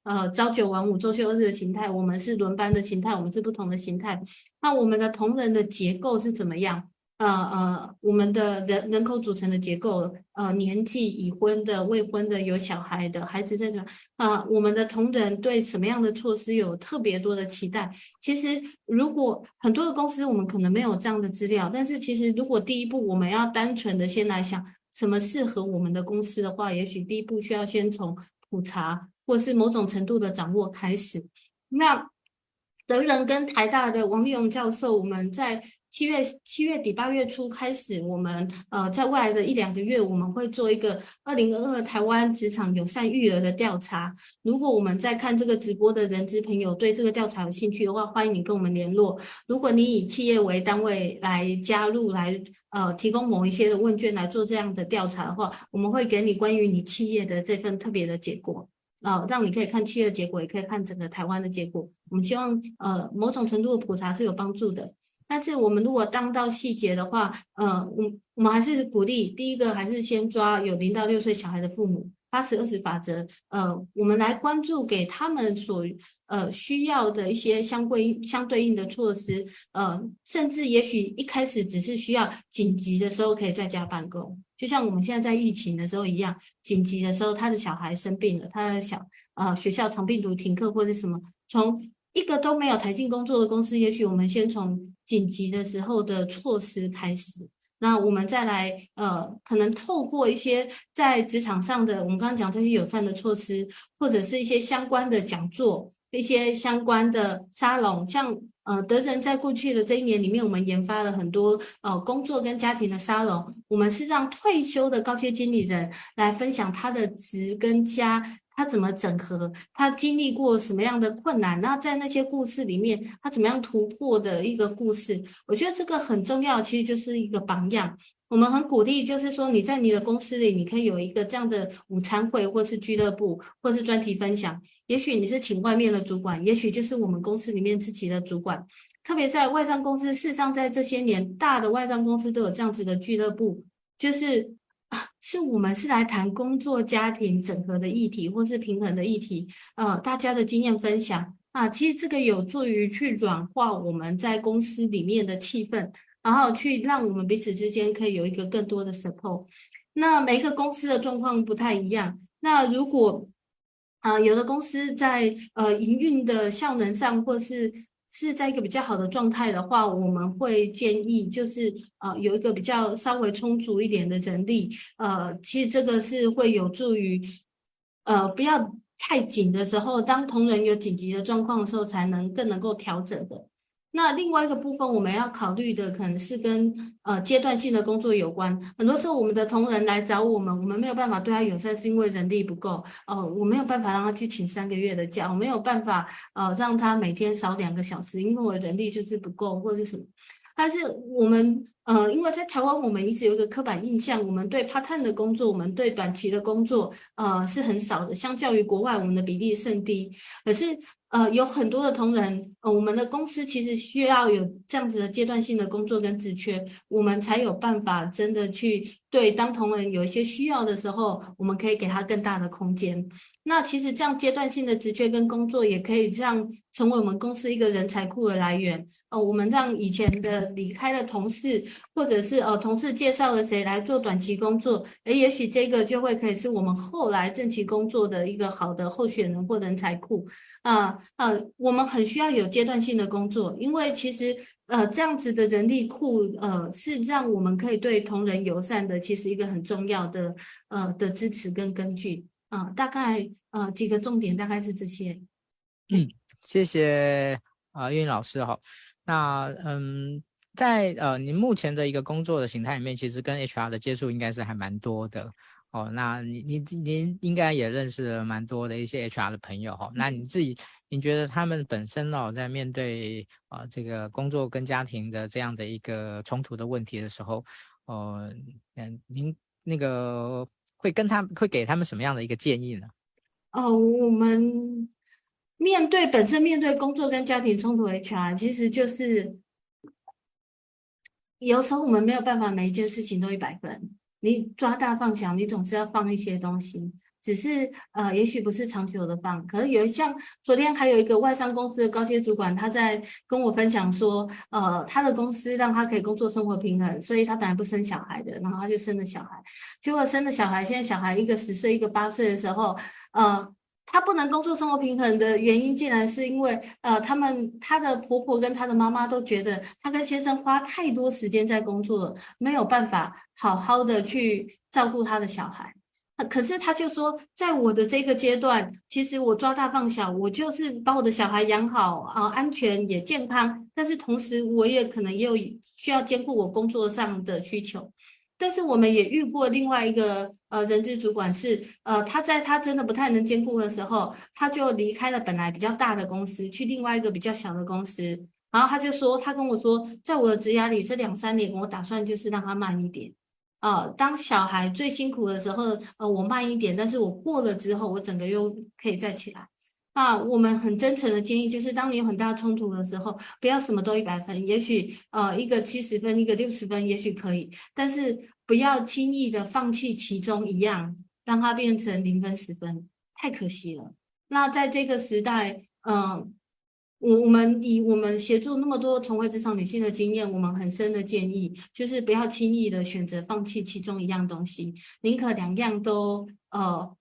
呃，朝九晚五、周休日的形态，我们是轮班的形态，我们是不同的形态。那我们的同仁的结构是怎么样？呃呃，我们的人人口组成的结构，呃，年纪已婚的、未婚的、有小孩的、孩子在这，呃，我们的同仁对什么样的措施有特别多的期待？其实，如果很多的公司我们可能没有这样的资料，但是其实如果第一步我们要单纯的先来想什么适合我们的公司的话，也许第一步需要先从普查。或是某种程度的掌握开始，那德仁跟台大的王立荣教授，我们在七月七月底八月初开始，我们呃在未来的一两个月，我们会做一个二零二二台湾职场友善育儿的调查。如果我们在看这个直播的人资朋友对这个调查有兴趣的话，欢迎你跟我们联络。如果你以企业为单位来加入，来呃提供某一些的问卷来做这样的调查的话，我们会给你关于你企业的这份特别的结果。啊、呃，让你可以看企业的结果，也可以看整个台湾的结果。我们希望，呃，某种程度的普查是有帮助的。但是，我们如果当到细节的话，呃，我我们还是鼓励，第一个还是先抓有零到六岁小孩的父母。八十二十法则，呃，我们来关注给他们所呃需要的一些相对相对应的措施，呃，甚至也许一开始只是需要紧急的时候可以在家办公，就像我们现在在疫情的时候一样，紧急的时候他的小孩生病了，他的小呃学校长病毒停课或者什么，从一个都没有弹性工作的公司，也许我们先从紧急的时候的措施开始。那我们再来，呃，可能透过一些在职场上的，我们刚刚讲这些友善的措施，或者是一些相关的讲座，一些相关的沙龙，像呃德仁在过去的这一年里面，我们研发了很多呃工作跟家庭的沙龙，我们是让退休的高阶经理人来分享他的职跟家。他怎么整合？他经历过什么样的困难？那在那些故事里面，他怎么样突破的一个故事？我觉得这个很重要，其实就是一个榜样。我们很鼓励，就是说你在你的公司里，你可以有一个这样的午餐会，或是俱乐部，或是专题分享。也许你是请外面的主管，也许就是我们公司里面自己的主管。特别在外商公司，事实上在这些年，大的外商公司都有这样子的俱乐部，就是。是我们是来谈工作家庭整合的议题，或是平衡的议题，呃，大家的经验分享啊，其实这个有助于去软化我们在公司里面的气氛，然后去让我们彼此之间可以有一个更多的 support。那每一个公司的状况不太一样，那如果啊，有的公司在呃营运的效能上，或是是在一个比较好的状态的话，我们会建议就是呃有一个比较稍微充足一点的人力，呃，其实这个是会有助于呃不要太紧的时候，当同仁有紧急的状况的时候，才能更能够调整的。那另外一个部分，我们要考虑的可能是跟呃阶段性的工作有关。很多时候，我们的同仁来找我们，我们没有办法对他友善，是因为人力不够。哦、呃，我没有办法让他去请三个月的假，我没有办法呃让他每天少两个小时，因为我人力就是不够或者是什么。但是我们呃，因为在台湾，我们一直有一个刻板印象，我们对 part time 的工作，我们对短期的工作呃是很少的，相较于国外，我们的比例甚低。可是。呃，有很多的同仁，呃，我们的公司其实需要有这样子的阶段性的工作跟职缺，我们才有办法真的去对当同仁有一些需要的时候，我们可以给他更大的空间。那其实这样阶段性的职缺跟工作，也可以让成为我们公司一个人才库的来源。呃，我们让以前的离开的同事，或者是呃同事介绍了谁来做短期工作，诶，也许这个就会可以是我们后来正期工作的一个好的候选人或人才库啊呃，我们很需要有阶段性的工作，因为其实呃这样子的人力库呃是让我们可以对同仁友善的，其实一个很重要的呃的支持跟根据啊、大概呃几个重点大概是这些。嗯，谢谢啊，韵老师哈。那嗯，在呃您目前的一个工作的形态里面，其实跟 HR 的接触应该是还蛮多的哦。那你您您应该也认识了蛮多的一些 HR 的朋友哈。那你自己，您觉得他们本身哦，在面对啊、呃、这个工作跟家庭的这样的一个冲突的问题的时候，呃，嗯，您那个会跟他会给他们什么样的一个建议呢？哦，我们。面对本身面对工作跟家庭冲突，HR 其实就是有时候我们没有办法每一件事情都一百分。你抓大放小，你总是要放一些东西，只是呃，也许不是长久的放。可是有像昨天还有一个外商公司的高阶主管，他在跟我分享说，呃，他的公司让他可以工作生活平衡，所以他本来不生小孩的，然后他就生了小孩。结果生了小孩，现在小孩一个十岁，一个八岁的时候，呃。她不能工作生活平衡的原因，竟然是因为，呃，他们她的婆婆跟她的妈妈都觉得她跟先生花太多时间在工作了，没有办法好好的去照顾她的小孩。可是她就说，在我的这个阶段，其实我抓大放小，我就是把我的小孩养好啊，安全也健康，但是同时我也可能也有需要兼顾我工作上的需求。但是我们也遇过另外一个呃人资主管是呃他在他真的不太能兼顾的时候，他就离开了本来比较大的公司，去另外一个比较小的公司。然后他就说，他跟我说，在我的职涯里这两三年，我打算就是让他慢一点啊、当小孩最辛苦的时候，呃，我慢一点，但是我过了之后，我整个又可以再起来。那我们很真诚的建议就是，当你有很大冲突的时候，不要什么都一百分，也许呃一个七十分，一个六十分，也许可以，但是不要轻易的放弃其中一样，让它变成零分十分，太可惜了。那在这个时代，嗯、我我们以我们协助那么多重回职场女性的经验，我们很深的建议就是不要轻易的选择放弃其中一样东西，宁可两样都呃。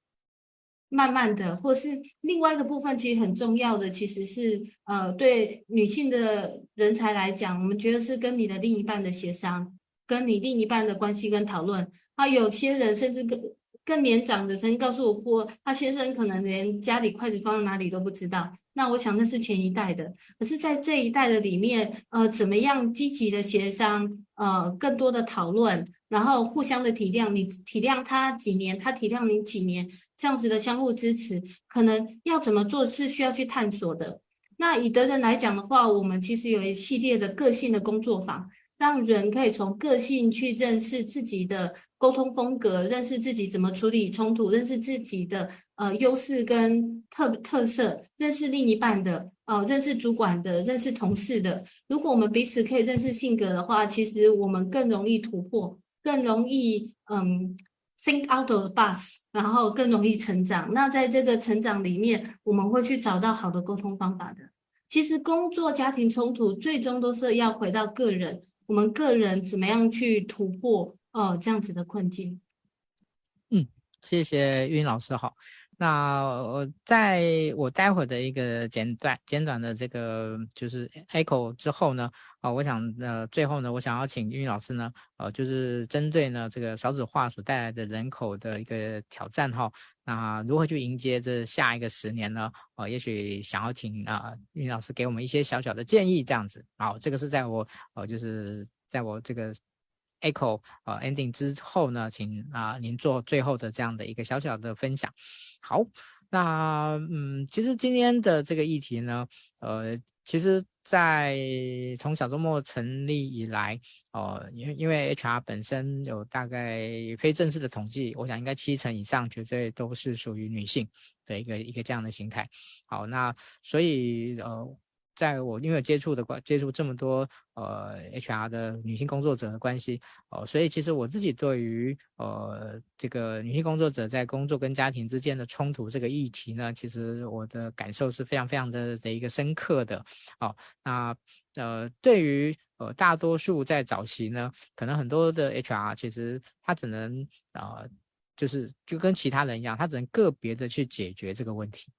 慢慢的，或是另外一个部分，其实很重要的，其实是呃，对女性的人才来讲，我们觉得是跟你的另一半的协商，跟你另一半的关系跟讨论。啊，有些人甚至更更年长的曾经告诉我过，他先生可能连家里筷子放在哪里都不知道。那我想那是前一代的，可是，在这一代的里面，呃，怎么样积极的协商，呃，更多的讨论，然后互相的体谅，你体谅他几年，他体谅你几年，这样子的相互支持，可能要怎么做是需要去探索的。那以德人来讲的话，我们其实有一系列的个性的工作坊，让人可以从个性去认识自己的沟通风格，认识自己怎么处理冲突，认识自己的。呃，优势跟特特色，认识另一半的，呃，认识主管的，认识同事的。如果我们彼此可以认识性格的话，其实我们更容易突破，更容易嗯，think out of the box，然后更容易成长。那在这个成长里面，我们会去找到好的沟通方法的。其实工作家庭冲突最终都是要回到个人，我们个人怎么样去突破、呃、这样子的困境。嗯，谢谢云老师好。那我在我待会的一个简短简短的这个就是 echo 之后呢，啊，我想呃最后呢，我想要请英语老师呢，呃，就是针对呢这个少子化所带来的人口的一个挑战哈，那如何去迎接这下一个十年呢？呃，也许想要请啊英语老师给我们一些小小的建议这样子。好，这个是在我呃就是在我这个。Echo 呃 ending 之后呢，请啊、您做最后的这样的一个小小的分享。好，那嗯，其实今天的这个议题呢，呃，其实在从小周末成立以来，哦、呃，因为因为 HR 本身有大概非正式的统计，我想应该七成以上绝对都是属于女性的一个一个这样的形态。好，那所以呃。在我因为接触的关接触这么多呃 HR 的女性工作者的关系哦、所以其实我自己对于呃这个女性工作者在工作跟家庭之间的冲突这个议题呢，其实我的感受是非常非常的的一个深刻的哦。那呃对于呃大多数在早期呢，可能很多的 HR 其实他只能啊、就是就跟其他人一样，他只能个别的去解决这个问题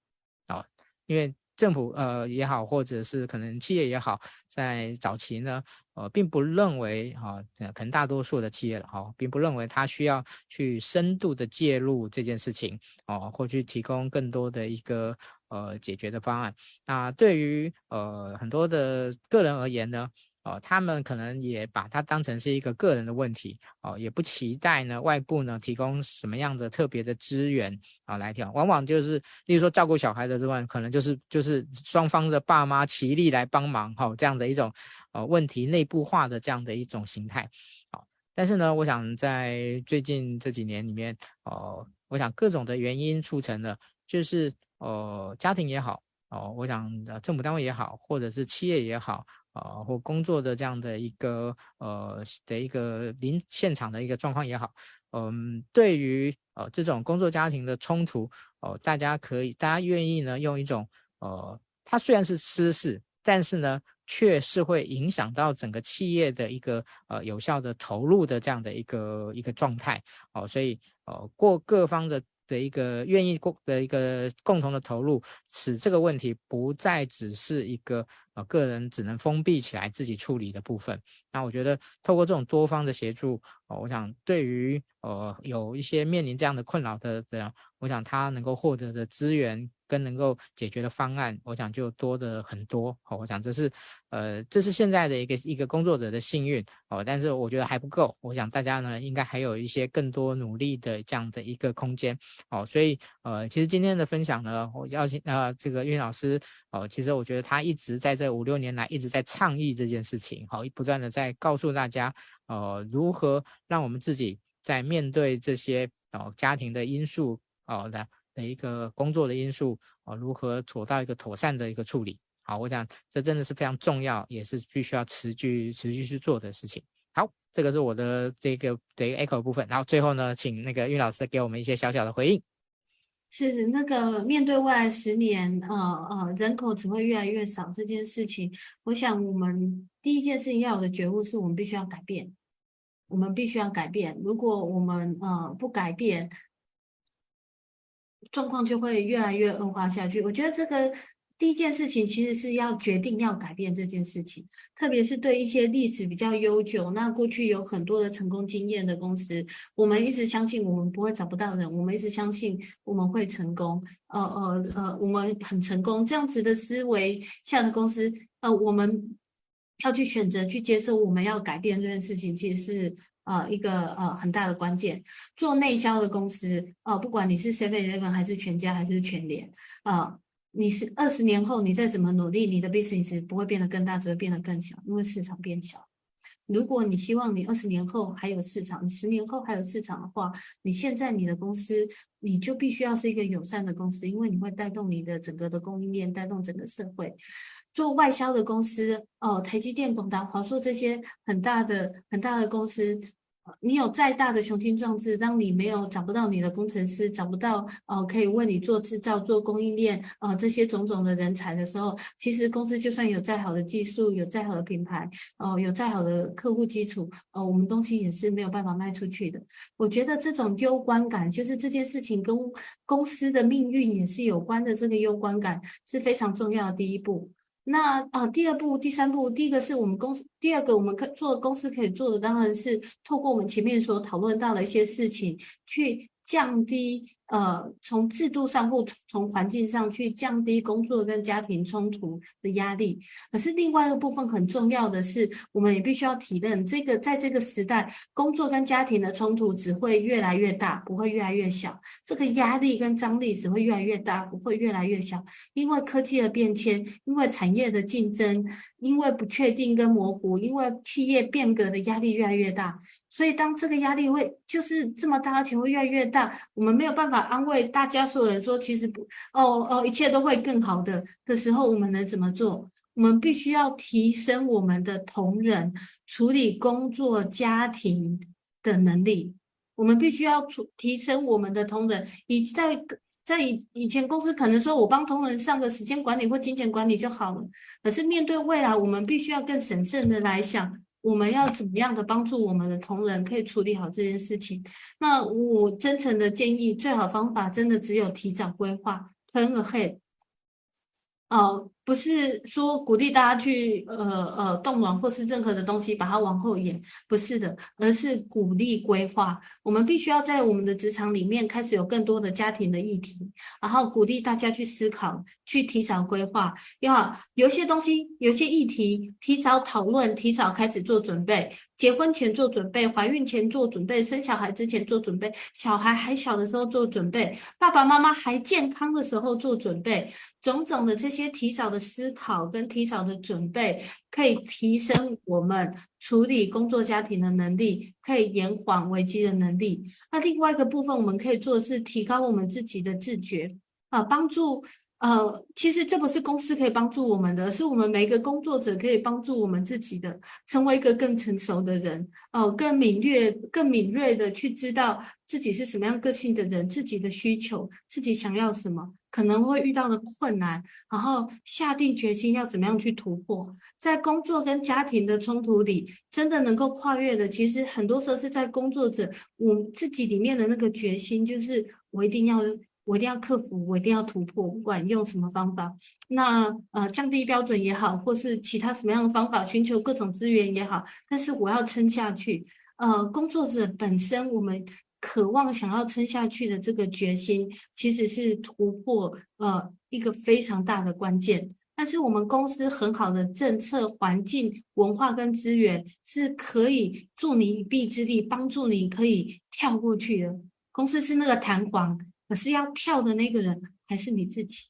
啊、哦，因为。政府呃也好，或者是可能企业也好，在早期呢，呃，并不认为哈、呃，可能大多数的企业了哈、并不认为它需要去深度的介入这件事情哦、或去提供更多的一个呃解决的方案。那对于呃很多的个人而言呢，哦，他们可能也把它当成是一个个人的问题，哦，也不期待呢外部呢提供什么样的特别的资源啊来调，往往就是，例如说照顾小孩的之外，可能就是就是双方的爸妈齐力来帮忙，哈、哦，这样的一种呃问题内部化的这样的一种形态，好，但是呢，我想在最近这几年里面，哦，我想各种的原因促成了，就是呃家庭也好，哦，我想政府单位也好，或者是企业也好。啊、或工作的这样的一个呃的一个临现场的一个状况也好，嗯，对于呃这种工作家庭的冲突，哦、大家可以，大家愿意呢用一种呃，它虽然是私事，但是呢，却是会影响到整个企业的一个呃有效的投入的这样的一个一个状态，哦、所以呃过各方的。的一个愿意共的一个共同的投入，使这个问题不再只是一个呃个人只能封闭起来自己处理的部分。那我觉得透过这种多方的协助，哦，我想对于呃有一些面临这样的困扰的人，我想他能够获得的资源。跟能够解决的方案，我想就多的很多。好，我想这是，呃，这是现在的一个一个工作者的幸运哦。但是我觉得还不够，我想大家呢应该还有一些更多努力的这样的一个空间。哦，所以呃，其实今天的分享呢，我邀请呃这个韵老师哦，其实我觉得他一直在这五六年来一直在倡议这件事情，好，不断的在告诉大家，呃，如何让我们自己在面对这些哦家庭的因素哦的。的一个工作的因素啊，如何做到一个妥善的一个处理？好，我想这真的是非常重要，也是必须要持续持续去做的事情。好，这个是我的这个的一个 echo 部分。然后最后呢，请那个韵老师给我们一些小小的回应。是那个面对未来十年，呃呃，人口只会越来越少这件事情，我想我们第一件事情要有的觉悟是我们必须要改变，我们必须要改变。如果我们呃不改变，状况就会越来越恶化下去。我觉得这个第一件事情其实是要决定要改变这件事情，特别是对一些历史比较悠久、那过去有很多的成功经验的公司，我们一直相信我们不会找不到人，我们一直相信我们会成功。呃呃呃，我们很成功这样子的思维下的公司，呃，我们要去选择去接受我们要改变这件事情，其实是。呃，一个呃很大的关键，做内销的公司，呃，不管你是 Seven Eleven 还是全家还是全联，呃，你是二十年后你再怎么努力，你的 business 不会变得更大，只会变得更小，因为市场变小。如果你希望你二十年后还有市场，你十年后还有市场的话，你现在你的公司你就必须要是一个友善的公司，因为你会带动你的整个的供应链，带动整个社会。做外销的公司，哦，台积电、广达、华硕这些很大的、很大的公司。你有再大的雄心壮志，当你没有找不到你的工程师，找不到哦可以为你做制造、做供应链呃这些种种的人才的时候，其实公司就算有再好的技术，有再好的品牌，哦、有再好的客户基础，哦，我们东西也是没有办法卖出去的。我觉得这种攸关感，就是这件事情跟公司的命运也是有关的，这个攸关感是非常重要的第一步。那啊，第二步、第三步，第一个是我们公司，第二个我们可做公司可以做的，当然是透过我们前面所讨论到的一些事情去。降低呃，从制度上或从环境上去降低工作跟家庭冲突的压力。可是另外一个部分很重要的是，我们也必须要体认，这个在这个时代，工作跟家庭的冲突只会越来越大，不会越来越小。这个压力跟张力只会越来越大，不会越来越小。因为科技的变迁，因为产业的竞争，因为不确定跟模糊，因为企业变革的压力越来越大。所以，当这个压力会就是这么大，而且会越来越大，我们没有办法安慰大家所有人说，其实不，哦哦，一切都会更好的的时候，我们能怎么做？我们必须要提升我们的同仁处理工作、家庭的能力。我们必须要提提升我们的同仁，以在在以以前公司可能说我帮同仁上个时间管理或金钱管理就好了，可是面对未来，我们必须要更审慎的来想，我们要怎么样的帮助我们的同仁可以处理好这件事情。那我真诚的建议，最好方法真的只有提早规划，Plan ahead。哦，不是说鼓励大家去呃呃冻卵或是任何的东西把它往后延，不是的，而是鼓励规划。我们必须要在我们的职场里面开始有更多的家庭的议题，然后鼓励大家去思考，去提早规划。要有些东西，有些议题提早讨论，提早开始做准备。结婚前做准备，怀孕前做准备，生小孩之前做准备，小孩还小的时候做准备，爸爸妈妈还健康的时候做准备，种种的这些提早思考跟提早的准备，可以提升我们处理工作家庭的能力，可以延缓危机的能力。那另外一个部分，我们可以做的是提高我们自己的自觉啊，帮助。呃，其实这不是公司可以帮助我们的，是我们每一个工作者可以帮助我们自己的，成为一个更成熟的人，哦、呃，更敏锐、更敏锐的去知道自己是什么样个性的人，自己的需求，自己想要什么，可能会遇到的困难，然后下定决心要怎么样去突破，在工作跟家庭的冲突里，真的能够跨越的，其实很多时候是在工作者我自己里面的那个决心，就是我一定要。我一定要克服，我一定要突破，不管用什么方法。那呃，降低标准也好，或是其他什么样的方法，寻求各种资源也好，但是我要撑下去。呃，工作者本身，我们渴望想要撑下去的这个决心，其实是突破呃一个非常大的关键。但是我们公司很好的政策、环境、文化跟资源，是可以助你一臂之力，帮助你可以跳过去的。公司是那个弹簧。可是要跳的那个人还是你自己。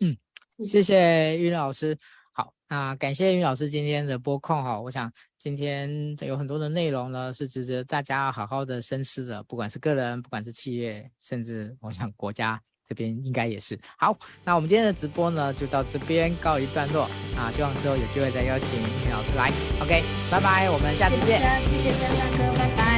嗯，谢谢于老师。好，那感谢于老师今天的播控哈。我想今天有很多的内容呢，是值得大家好好的深思的，不管是个人，不管是企业，甚至我想国家这边应该也是。好，那我们今天的直播呢，就到这边告一段落啊。希望之后有机会再邀请于老师来。OK，拜拜，我们下次见。谢谢张大哥，拜拜。